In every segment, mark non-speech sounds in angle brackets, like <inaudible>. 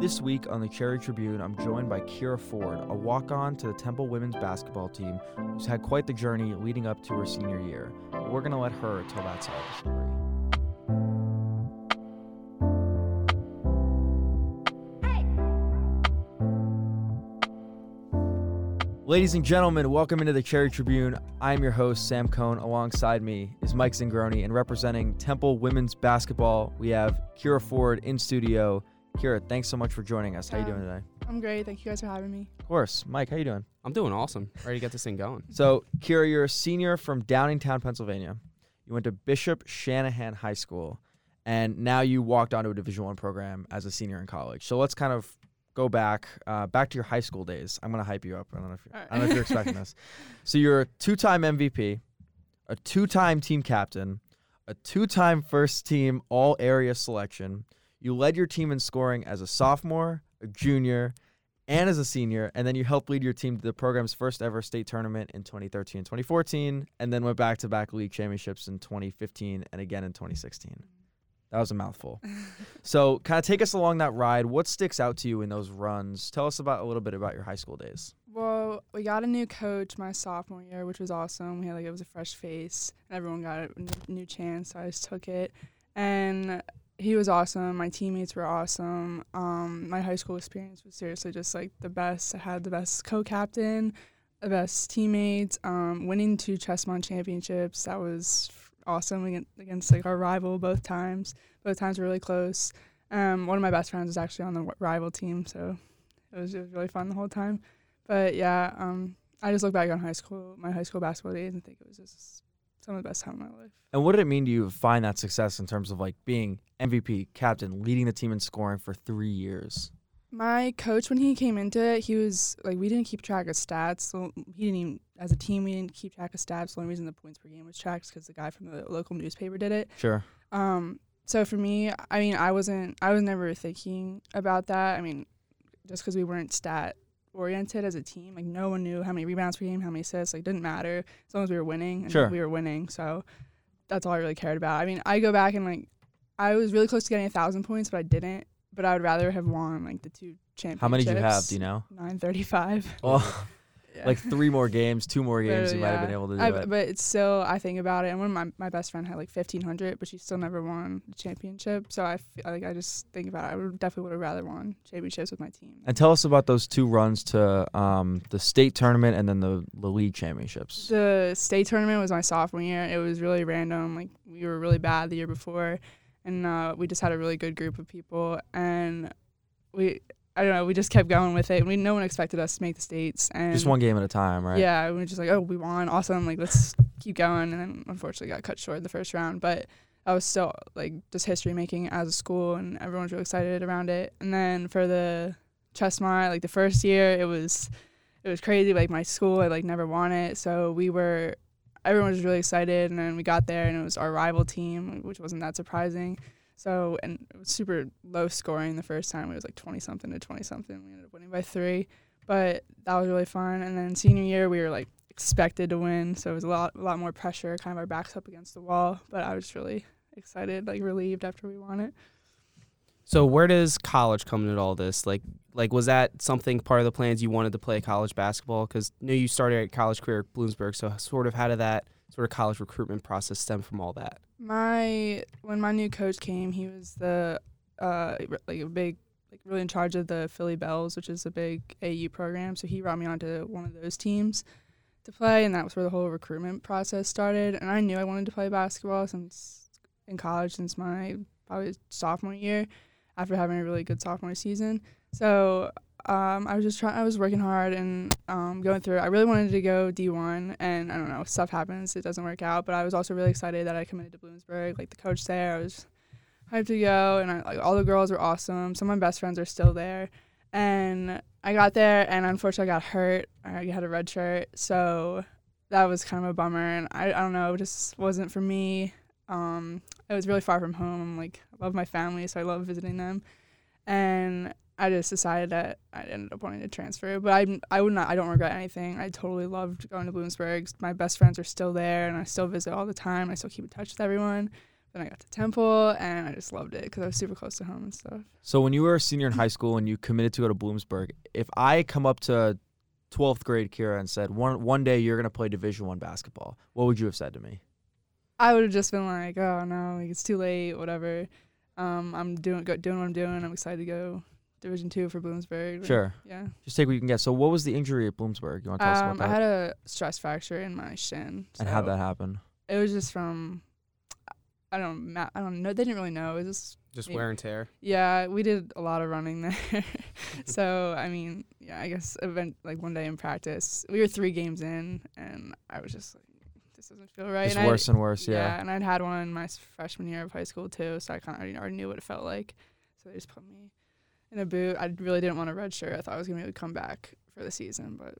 This week on the Cherry Tribune, I'm joined by Ciara Forde, a walk on to the Temple women's basketball team who's had quite the journey leading up to her senior year. We're going to let her tell that side of the story. Ladies and gentlemen, welcome into the Cherry Tribune. I'm your host, Sam Cohn. Alongside me is Mike Zingroni, and representing Temple women's basketball, we have Ciara Forde in studio. Ciara, thanks so much for joining us. How you doing today? I'm great. Thank you guys for having me. Of course. Mike, how you doing? I'm doing awesome. Ready to get this thing going. <laughs> So, Ciara, you're a senior from Downingtown, Pennsylvania. You went to Bishop Shanahan High School, and now you walked onto a Division One program as a senior in college. So let's kind of go back, uh, back to your high school days. I'm gonna hype you up. I don't know if, you All I don't know if you're expecting this. <laughs> So you're a two-time MVP, a two-time team captain, a two-time first team All Area selection. You led your team in scoring as a sophomore, a junior, and as a senior, and then you helped lead your team to the program's first ever state tournament in 2013 and 2014, and then went back to back league championships in 2015 and again in 2016. That was a mouthful. <laughs> so, kind of take us along that ride. What sticks out to you in those runs? Tell us about a little bit about your high school days. Well, we got a new coach my sophomore year, which was awesome. We had like it was a fresh face, and everyone got a new chance. So I just took it, and he was awesome. My teammates were awesome. Um, my high school experience was seriously just like the best. I had the best co-captain, the best teammates. Um, winning two Ches-Mont championships that was awesome against, against like our rival both times. Both times were really close. Um, one of my best friends was actually on the rival team, so it was, it was really fun the whole time. But yeah, um, I just look back on high school, my high school basketball days, and think it was just some of the best time of my life. And what did it mean to you to find that success in terms of like being MVP, captain, leading the team in scoring for three years? My coach, when he came into it, he was like, we didn't keep track of stats. So he didn't even, as a team, we didn't keep track of stats. The only reason the points per game was tracked because the guy from the local newspaper did it. Sure. Um, so for me, I mean, I wasn't, I was never thinking about that. I mean, just because we weren't stat oriented as a team, like no one knew how many rebounds per game, how many assists, like it didn't matter as long as we were winning. And Sure. we were winning, so that's all I really cared about. I mean, I go back and like, I was really close to getting a thousand points, but I didn't. But I would rather have won like the two championships. How many do you have? Do you know? Nine thirty-five. Oh, <laughs> Yeah. like three more games, two more <laughs> games, you Literally, might have been able to do I, it. But it's still, I think about it, and one of my, my best friend had like fifteen hundred, but she still never won the championship. So I feel like I just think about it. I would definitely would have rather won championships with my team. And tell us about those two runs to um, the state tournament and then the, the league championships. The state tournament was my sophomore year. It was really random. Like we were really bad the year before, and uh, we just had a really good group of people, and we. I don't know. We just kept going with it. We no one expected us to make the states, and Just one game at a time, right? Yeah, we were just like, oh, we won, awesome. Like, let's keep going. And then unfortunately got cut short in the first round, but I was still like just history making as a school, and everyone was really excited around it. And then for the Ches-Mont, like the first year, it was it was crazy. Like my school, I like never won it, so we were everyone was really excited. And then we got there, and it was our rival team, which wasn't that surprising. So and it was super low scoring the first time. It was like twenty something to twenty something. We ended up winning by three but that was really fun. And then senior year, we were like expected to win, so it was a lot, a lot more pressure, kind of our backs up against the wall. But I was really excited, like relieved after we won it. So where does college come into all this? Like, like was that something part of the plans you wanted to play college basketball? Because knew you started your college career at Bloomsburg. So sort of how did that sort of college recruitment process stem from all that? My when my new coach came, he was the uh like a big like really in charge of the Philly Bells, which is a big AU program. So he brought me onto one of those teams to play, and that was where the whole recruitment process started. And I knew I wanted to play basketball since in college, since my probably sophomore year, after having a really good sophomore season. So um, I was just trying. I was working hard and um, going through. I really wanted to go D1, and I don't know, stuff happens. It doesn't work out. But I was also really excited that I committed to Bloomsburg. Like the coach there, I was hyped to go, and I, like all the girls were awesome. Some of my best friends are still there, and I got there, and unfortunately, I got hurt. I had a red shirt, so that was kind of a bummer. And I, I don't know, it just wasn't for me. Um, it was really far from home. Like, I love my family, so I love visiting them, and I just decided that I ended up wanting to transfer. But I, I would not, I don't regret anything. I totally loved going to Bloomsburg. My best friends are still there, and I still visit all the time. I still keep in touch with everyone. then I got to Temple, and I just loved it because I was super close to home and stuff. So when you were a senior in high school and you committed to go to Bloomsburg, if I come up to 12th grade Ciara and said one one day you're gonna play Division One basketball, what would you have said to me? I would have just been like, oh no, like, it's too late, whatever. Um, I'm doing doing what I'm doing. I'm excited to go Division two for Bloomsburg. Like, Sure. Yeah. Just take what you can get. So what was the injury at Bloomsburg? You want to tell us Um, about I had a stress fracture in my shin. and how'd that happen? It was just from, I don't, ma- I don't know. They didn't really know. It was just Just Maybe. wear and tear. Yeah, we did a lot of running there. <laughs> so I mean, yeah, I guess event like one day in practice, we were three games in, and I was just like, this doesn't feel right. It's and I- worse and worse. Yeah. and I'd had one my freshman year of high school too, so I kind of already, already knew what it felt like. So they just put me in a boot. I really didn't want a red shirt. I thought I was gonna be able to come back for the season, but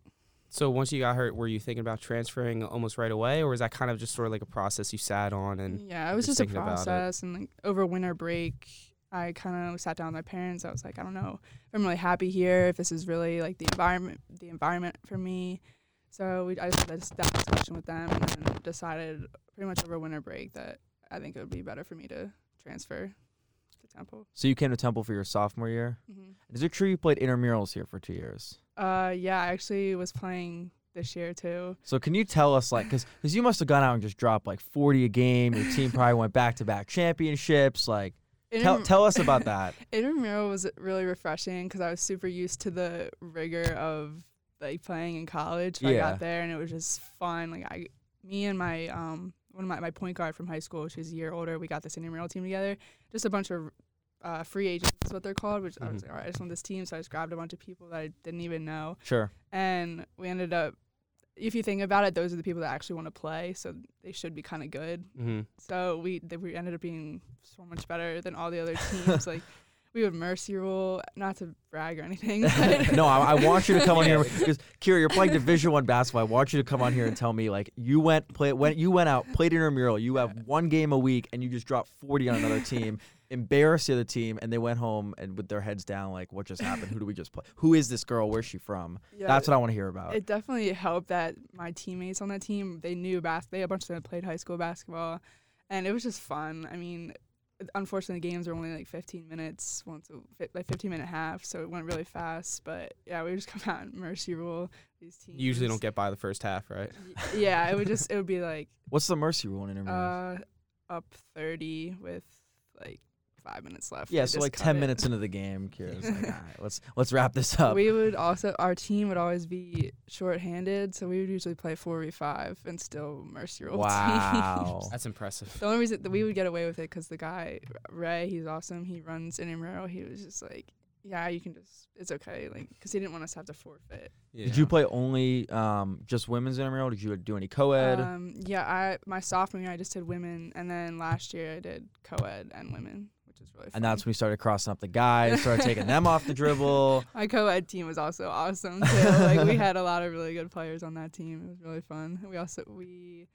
So once you got hurt, were you thinking about transferring almost right away, or was that kind of just sort of like a process you sat on and yeah, it was just a thinking about it. process. And like over winter break, I kind of sat down with my parents. I was like, I don't know if I'm really happy here. If this is really like the environment, the environment for me. So we, I just had this, that discussion with them, and decided pretty much over winter break that I think it would be better for me to transfer to Temple. So you came to Temple for your sophomore year. hmm Is it true you played intramurals here for two years? Uh, yeah, I actually was playing this year too. So can you tell us like because cause you must have gone out and just dropped like 40 a game. Your team probably went back to back championships. Like tell tell us about that. <laughs> Intramural was really refreshing because I was super used to the rigor of like playing in college. So I got there and it was just fun. Like I, me and my um one of my, my point guard from high school, she's a year older. We got this intramural team together. Just a bunch of uh, free agents is what they're called. Which I was Mhm. like, all right, I just want this team. So I just grabbed a bunch of people that I didn't even know, Sure. and we ended up. If you think about it, those are the people that actually want to play, so they should be kind of good. hmm So we they, we ended up being so much better than all the other teams. <laughs> like we would mercy rule, not to brag or anything. <laughs> But <laughs> no, I, I want you to come on here <laughs> because Ciara, you're playing Division One basketball. I want you to come on here and tell me like you went play when you went out played intramural. You have one game a week and you just dropped 40 on another team, embarrassed the other team, and they went home and with their heads down like what just happened? Who do we just play? Who is this girl? Where's she from? yeah, That's what I want to hear about. it definitely helped that my teammates on that team they knew bas- they a bunch of them played high school basketball, and it was just fun. I mean. Unfortunately, the games were only like 15 minutes, once a, fi- like 15 minute half, so it went really fast. But yeah, we would just <laughs> come out and mercy rule these teams. You usually don't get by the first half, right? Y- Yeah, it would just it would be like What's the mercy rule in intramural? uh up 30 with like five minutes left. yeah, so like 10 it. minutes into the game, <laughs> Ciara's like, all right, let's let's wrap this up. We would also our team would always be short-handed, so we would usually play four v five and still mercy rule Wow. teams. <laughs> That's impressive. the only reason that we would get away with it because the guy Ray, he's awesome. He runs intramural. He was just like, yeah, you can just it's okay, like because he didn't want us to have to forfeit. Did you play only um, just women's intramural? Did you do any co-ed? Um, yeah, I my sophomore year I just did women, and then last year I did co-ed and women, which is really fun. and that's when we started crossing up the guys, <laughs> started taking them off the dribble. <laughs> My co-ed team was also awesome too. like we had a lot of really good players on that team. It was really fun. We also we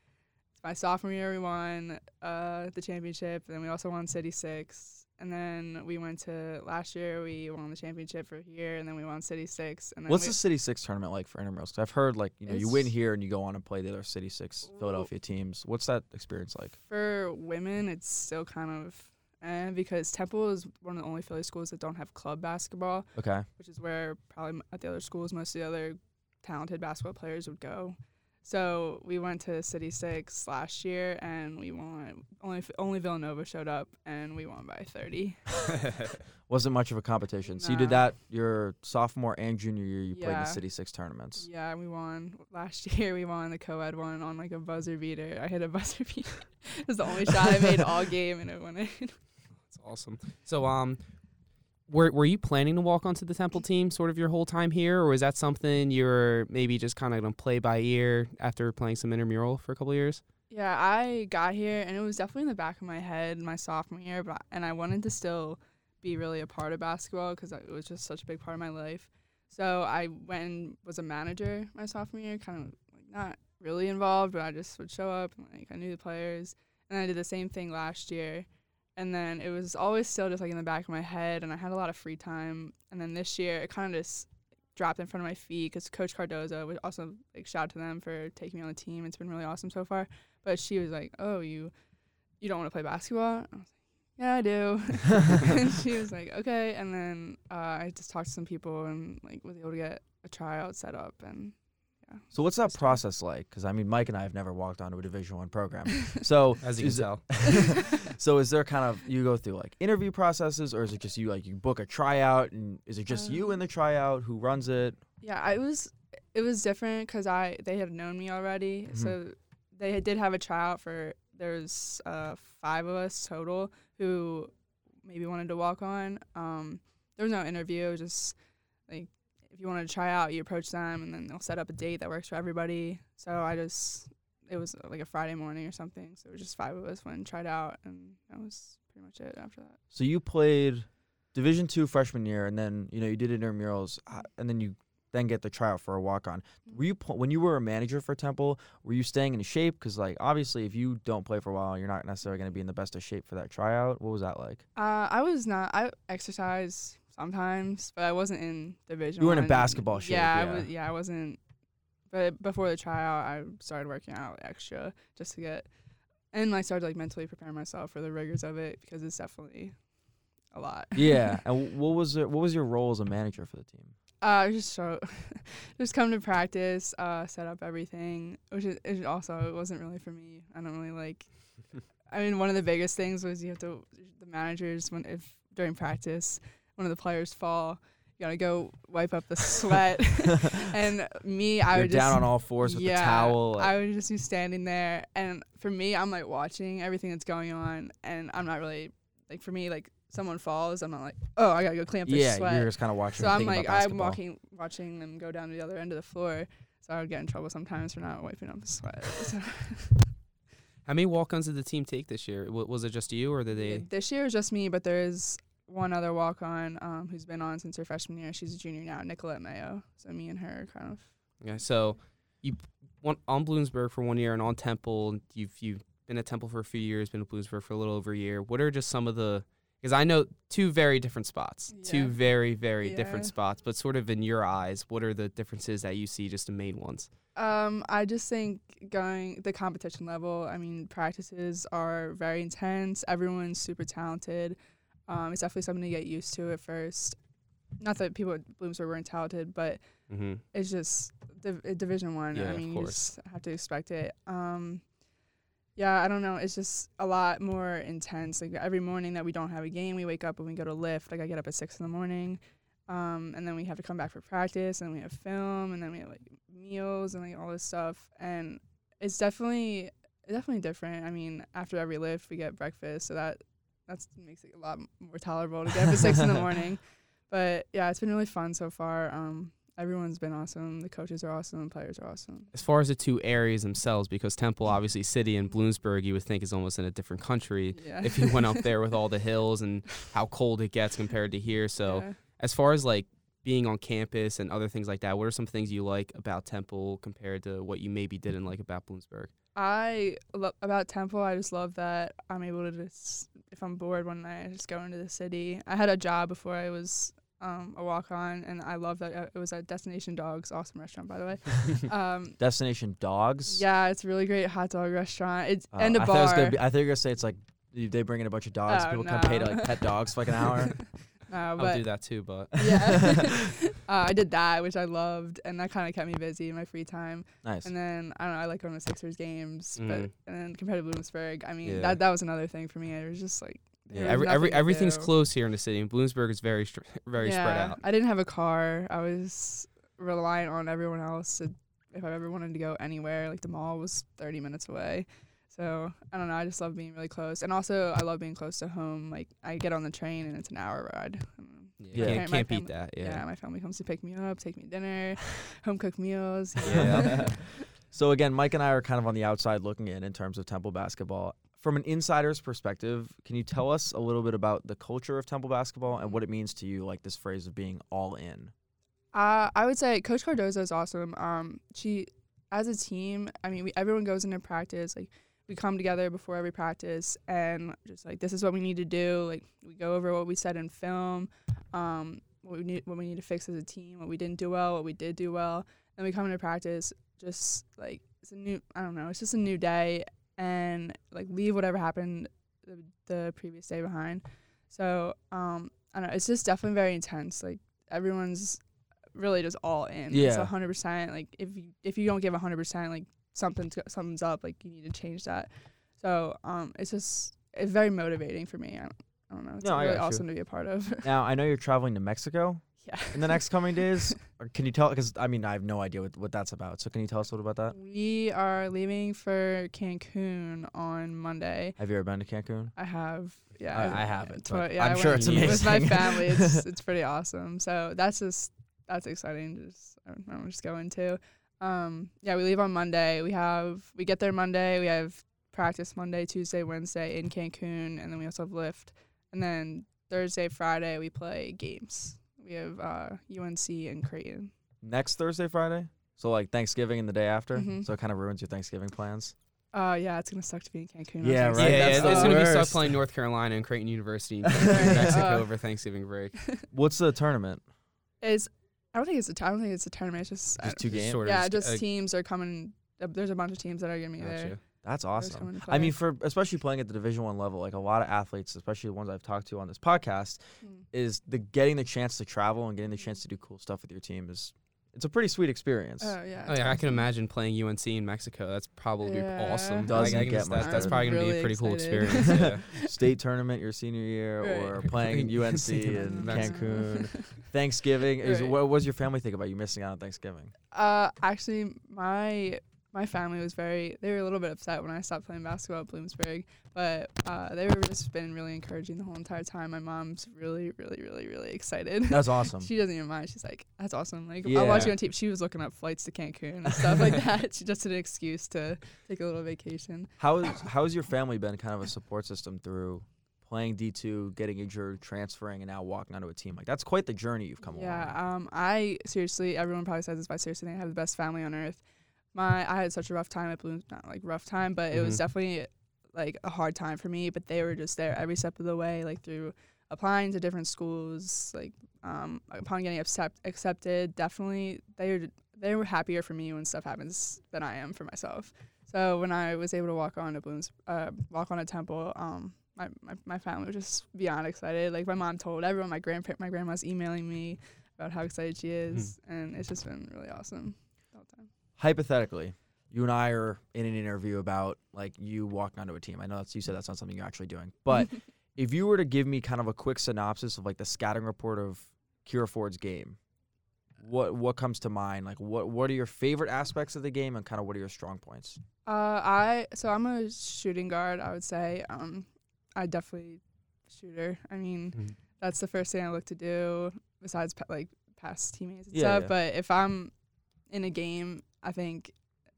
my sophomore year we won uh, the championship. Then we also won City Six. And then we went to last year. We won the championship for here, and then we won City Six. And then What's we, the City Six tournament like for intramurals? 'Cause I've heard like you know you win here and you go on and play the other City Six Philadelphia teams. What's that experience like? for women? It's still kind of eh, because Temple is one of the only Philly schools that don't have club basketball. Okay, which is where probably at the other schools most of the other talented basketball players would go. So we went to City Six last year and we won. Only f- only Villanova showed up and we won by thirty. <laughs> wasn't much of a competition. So you did that your sophomore and junior year. You played Yeah. the City Six tournaments. Yeah, we won last <laughs> year. We won the co-ed one on like a buzzer beater. I hit a <laughs> buzzer beater. it was the only shot I made all game and it went in. Awesome. So, um, were were you planning to walk onto the Temple team sort of your whole time here, or was that something you're maybe just kind of gonna play by ear after playing some intramural for a couple years? Yeah, I got here and it was definitely in the back of my head my sophomore year, but and I wanted to still be really a part of basketball because it was just such a big part of my life. So I went and was a manager my sophomore year, kind of like not really involved, but I just would show up and like I knew the players. And I did the same thing last year. And then it was always still just like in the back of my head, and I had a lot of free time. And then this year, it kind of just dropped in front of my feet because Coach Cardoza was also like shout out to them for taking me on the team. It's been really awesome so far. But she was like, "Oh, you "You don't want to play basketball?" I was like, "Yeah, I do." <laughs> and she was like, "Okay." And then uh, I just talked to some people and like was able to get a tryout set up and. So what's that process like? Because I mean, Mike and I have never walked onto a Division One program. <laughs> So As you can tell. <laughs> <laughs> so is there kind of you go through like interview processes, or is it just you like you book a tryout, and is it just you Um, in the tryout who runs it? Yeah, I was. It was different because I they had known me already, Mhm. so they did have a tryout for. There's uh, five of us total who maybe wanted to walk on. Um, there was no interview. Just like if you wanted to try out, you approach them, and then they'll set up a date that works for everybody. So I just it was uh, like a Friday morning or something. So it was just five of us went and tried out, and that was pretty much it after that. So you played Division Two freshman year, and then you know you did intramurals, and then you then get the tryout for a walk on. Were you when you were a manager for Temple? Were you staying in shape? Because like obviously, if you don't play for a while, you're not necessarily going to be in the best of shape for that tryout. What was that like? Uh, I was not. I exercise sometimes, but I wasn't in division. You weren't in one. basketball shape, Yeah, yeah. I was, yeah, I wasn't. But before the tryout, I started working out extra just to get, and I started like mentally preparing myself for the rigors of it because it's definitely a lot. <laughs> Yeah. <laughs> and what was it? What was your role as a manager for the team? Uh, just show, <laughs> just come to practice, uh, set up everything, which is, is also it wasn't really for me. I don't really like. I mean, one of the biggest things was you have to the managers when if during practice one of the players fall, you gotta go wipe up the <laughs> sweat. <laughs> and me, I you're would down just on all fours with yeah, the towel. like- I would just be standing there, and for me, I'm like watching everything that's going on, and I'm not really like for me like someone falls, I'm not like oh I gotta go clean up the yeah, sweat. you're just kind of watching. So I'm like, about I'm walking, watching them go down to the other end of the floor. So I would get in trouble sometimes for not wiping up the sweat. <laughs> So How many walk-ons did the team take this year? W- was it just you, or did they? this year was just me, but there is one other walk on um, who's been on since her freshman year. She's a junior now, Nicolette Mayo. So me and her kind of. Yeah. So you went on Bloomsburg for one year and on Temple. You've you've been at Temple for a few years, been at Bloomsburg for a little over a year. What are just some of the because I know two very different spots, Yeah. two very very different spots, but sort of in your eyes, what are the differences that you see, just the main ones? Um, I just think going the competition level. I mean, practices are very intense. Everyone's super talented. Um, it's definitely something to get used to at first. Not that people at Bloomsburg weren't talented, but Mm-hmm. it's just div- uh, Division One. Yeah, I mean, you just have to expect it. Um, yeah, I don't know. It's just a lot more intense. Like every morning that we don't have a game, we wake up and we go to lift. Like I get up at six in the morning, um, and then we have to come back for practice, and we have film, and then we have like meals and like all this stuff. And it's definitely definitely different. I mean, after every lift, we get breakfast, so that that's makes it a lot more tolerable to get up at six in the <laughs> morning. But yeah, it's been really fun so far. Um, everyone's been awesome. The coaches are awesome. The players are awesome. As far as the two areas themselves, because Temple, obviously, city and Bloomsburg, you would think is almost in a different country. Yeah. if you went up <laughs> there with all the hills and how cold it gets compared to here. So, Yeah. as far as like being on campus and other things like that, what are some things you like about Temple compared to what you maybe didn't like about Bloomsburg? I lo- about Temple. I just love that I'm able to just if I'm bored one night, I just go into the city. I had a job before I was um, a walk on, and I love that uh, it was at Destination Dogs, awesome restaurant by the way. <laughs> um, Destination Dogs. yeah, it's a really great hot dog restaurant. It's Uh, and a I thought, it was bar. gonna be, I thought you were gonna say it's like they bring in a bunch of dogs. Oh, people come pay to like pet dogs for like an hour. <laughs> no, I'll do that too, but yeah, <laughs> <laughs> uh, I did that, which I loved, and that kind of kept me busy in my free time. nice. And then I don't know, I like going to Sixers games, but Mhm. and then compared to Bloomsburg, I mean Yeah. that that was another thing for me. It was just like yeah, every, every everything's do. close here in the city, and Bloomsburg is very str- <laughs> very spread out. I didn't have a car. I was reliant on everyone else. To, if I ever wanted to go anywhere, like the mall was 30 minutes away. So I don't know. I just love being really close, and also I love being close to home. Like I get on the train and it's an hour ride. I. Yeah, Yeah. can't, My can't beat family- that. Yeah. Yeah. my family comes to pick me up, take me to dinner, <laughs> home cooked meals. Yeah. <laughs> so again, Mike and I are kind of on the outside looking in in terms of Temple basketball. From an insider's perspective, can you tell us a little bit about the culture of Temple basketball and what it means to you, like this phrase of being all in? Uh, I would say Coach Cardoza is awesome. Um, she, as a team, I mean, we, everyone goes into practice. Like, we come together before every practice and just like, this is what we need to do. Like, we go over what we said in film, um, what we need, what we need to fix as a team, what we didn't do well, what we did do well. Then we come into practice, just like it's a new, I don't know, it's just a new day, and like leave whatever happened the, the previous day behind. So um, I don't know. It's just definitely very intense. Like everyone's really just all in. It's Yeah. a hundred percent. Like if you if you don't give a hundred percent, like something's something's up. Like you need to change that. So um, it's just it's very motivating for me. I don't, I don't know. It's No, really got you. awesome to be a part of. <laughs> Now I know you're traveling to Mexico yeah. in the next <laughs> coming days. Or can you tell? Because I mean, I have no idea what, what that's about. So can you tell us a little about that? We are leaving for Cancun on Monday. Have you ever been to Cancun? I have, yeah, I- I haven't, tw- but yeah, I'm I sure it's With my family, it's <laughs> it's pretty awesome. So that's just that's exciting. Just I don't know, just going into. Um, yeah, we leave on Monday. We have we get there Monday. We have practice Monday, Tuesday, Wednesday in Cancun, and then we also have lift. And then Thursday, Friday we play games. We have uh, UNC and Creighton. Next Thursday, Friday. So like Thanksgiving and the day after. Mhm. So it kind of ruins your Thanksgiving plans. Uh, yeah, it's gonna suck to be in Cancun. Yeah, right, Yeah, excited. that's yeah, the it's gonna be stuck worst. playing North Carolina and Creighton University in Right, <laughs> Mexico uh, over Thanksgiving break. What's the tournament? Is I don't think it's a t- I don't think it's a tournament. It's just, Just two games. sort of yeah, just, just uh, teams are coming. Uh, there's a bunch of teams that are gonna be Gotcha. there. That's awesome. I mean, for especially playing at the Division One level, like a lot of athletes, especially the ones I've talked to on this podcast, Mm. is the getting the chance to travel and getting the chance to do cool stuff with your team is it's a pretty sweet experience. Oh yeah. Oh yeah, I can imagine playing UNC in Mexico. That's probably Yeah. awesome. Doesn't I, I get just- much that- That's probably gonna be a pretty cool experience. <laughs> yeah. State tournament your senior year Right. or playing UNC in <laughs> in Cancun. <laughs> Thanksgiving is what was your family think about you missing out on Thanksgiving? Uh, actually, my my family was very. They were a little bit upset when I stopped playing basketball at Bloomsburg, but uh, they were just been really encouraging the whole entire time. My mom's really, really, really, really excited. That's awesome. <laughs> She doesn't even mind. She's like, "That's awesome." Like Yeah. I'll watch you on TV. She was looking up flights to Cancun and stuff like <laughs> that. She just had an excuse to take a little vacation. How is how has your family been kind of a support system through playing D two, getting injured, transferring, and now walking onto a team? Like that's quite the journey you've come Yeah, along. um, I seriously, everyone probably says this, but I seriously think I have the best family on earth. My, I had such a rough time at Bloom, not like rough time, but it was Mhm. definitely like a hard time for me. But they were just there every step of the way, like through applying to different schools, like um, upon getting accept, accepted. Definitely, they were they were happier for me when stuff happens than I am for myself. So when I was able to walk on to Blooms, uh, walk on a Temple, um, my, my, my family was just beyond excited. Like my mom told everyone, my grandpa, my grandma's emailing me about how excited she is, and it's just been really awesome the whole time. Hypothetically, you and I are in an interview about like you walking onto a team. I know that's you said that's not something you're actually doing, but <laughs> if you were to give me kind of a quick synopsis of like the scouting report of Ciara Forde's game, what what comes to mind? Like what what are your favorite aspects of the game and kind of what are your strong points? Uh, I so I'm a shooting guard. I would say. Um, I definitely shooter. I mean, Mhm. that's the first thing I look to do besides pa- like past teammates and Yeah, stuff. yeah. But if I'm in a game, I think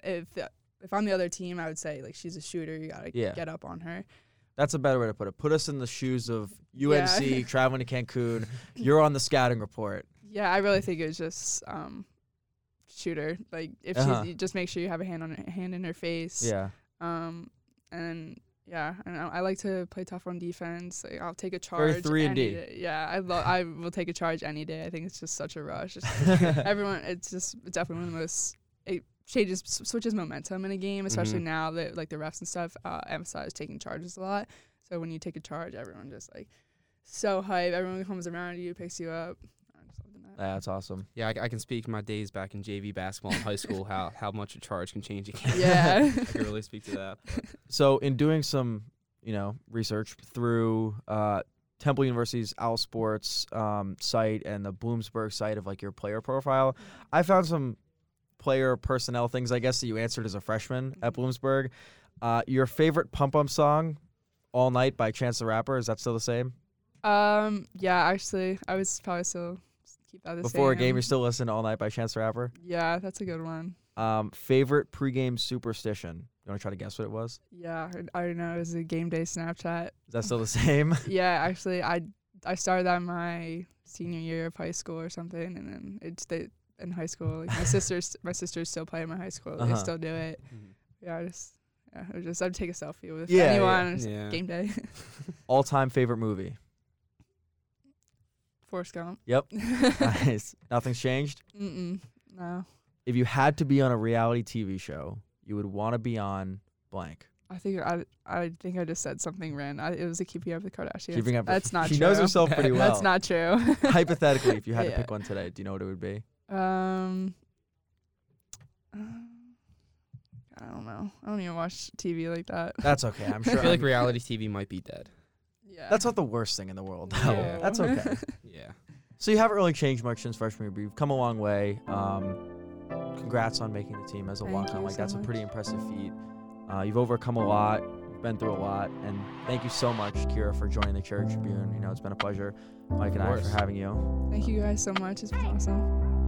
if if I'm the other team, I would say like she's a shooter. You gotta Yeah. get up on her. That's a better way to put it. Put us in the shoes of UNC Yeah. <laughs> traveling to Cancun. You're on the scouting report. Yeah, I really think it was just um, shooter. Like if Uh-huh. she's you just make sure you have a hand on her, hand in her face. Yeah. Um, and yeah, I, I like to play tough on defense. Like, I'll take a charge. Very three and D. day. Yeah, I love. I will take a charge any day. I think it's just such a rush. <laughs> Everyone, it's just definitely one of the most. It changes, s- switches momentum in a game, especially Mhm. now that like the refs and stuff uh, emphasize taking charges a lot. So when you take a charge, everyone just like so hype. Everyone comes around you, picks you up. I just love the net. That's awesome. Yeah, I, I can speak my days back in JV basketball in high <laughs> school. How how much a charge can change a game. Yeah. <laughs> I <laughs> can really speak to that. So in doing some, you know, research through uh, Temple University's Owl Sports um, site and the Bloomsburg site of like your player profile, I found some player personnel things. I guess that you answered as a freshman at Bloomsburg. Uh, your favorite pump up song, "All Night" by Chance the Rapper. Is that still the same? Um. Yeah. Actually, I was probably still keep that the same. Before a game, you're still listening to "All Night" by Chance the Rapper. Yeah, that's a good one. Um, favorite pregame superstition. You want to try to guess what it was? Yeah, I don't know. It was a game day Snapchat. Is that still the same? <laughs> yeah, <laughs> actually, I I started that my senior year of high school or something, and then it's they in high school. Like my <laughs> sisters, my sisters still play in my high school. Uh-huh. They still do it. Yeah, I just yeah, I would just I'd take a selfie with Yeah, yeah. anyone. and just Yeah. Game day. <laughs> All time favorite movie. Forrest Gump. Yep. <laughs> nice. Nothing's changed. Mm-mm. No. If you had to be on a reality TV show, you would want to be on blank. I think I I think I just said something random. I, it was a keeping up with the Kardashians. Keeping up. with- That's not She true. knows herself pretty well. That's not true. Hypothetically, if you had to Yeah. pick one today, do you know what it would be? Um. uh, I don't know. I don't even watch TV like that. That's okay. I'm sure. <laughs> I feel like I'm- reality TV might be dead. Yeah. that's not the worst thing in the world. though. Yeah. That's okay. <laughs> Yeah. So you haven't really changed much since freshman year, but you've come a long way. Um, congrats on making the team as a Thank walk-on. Like so that's a pretty impressive feat. Uh, you've overcome a lot. You've been through a lot, and thank you so much, Ciara, for joining the Cherry Tribune. You know, it's been a pleasure, Mike and I, for having you. Thank you guys so much. It's been awesome.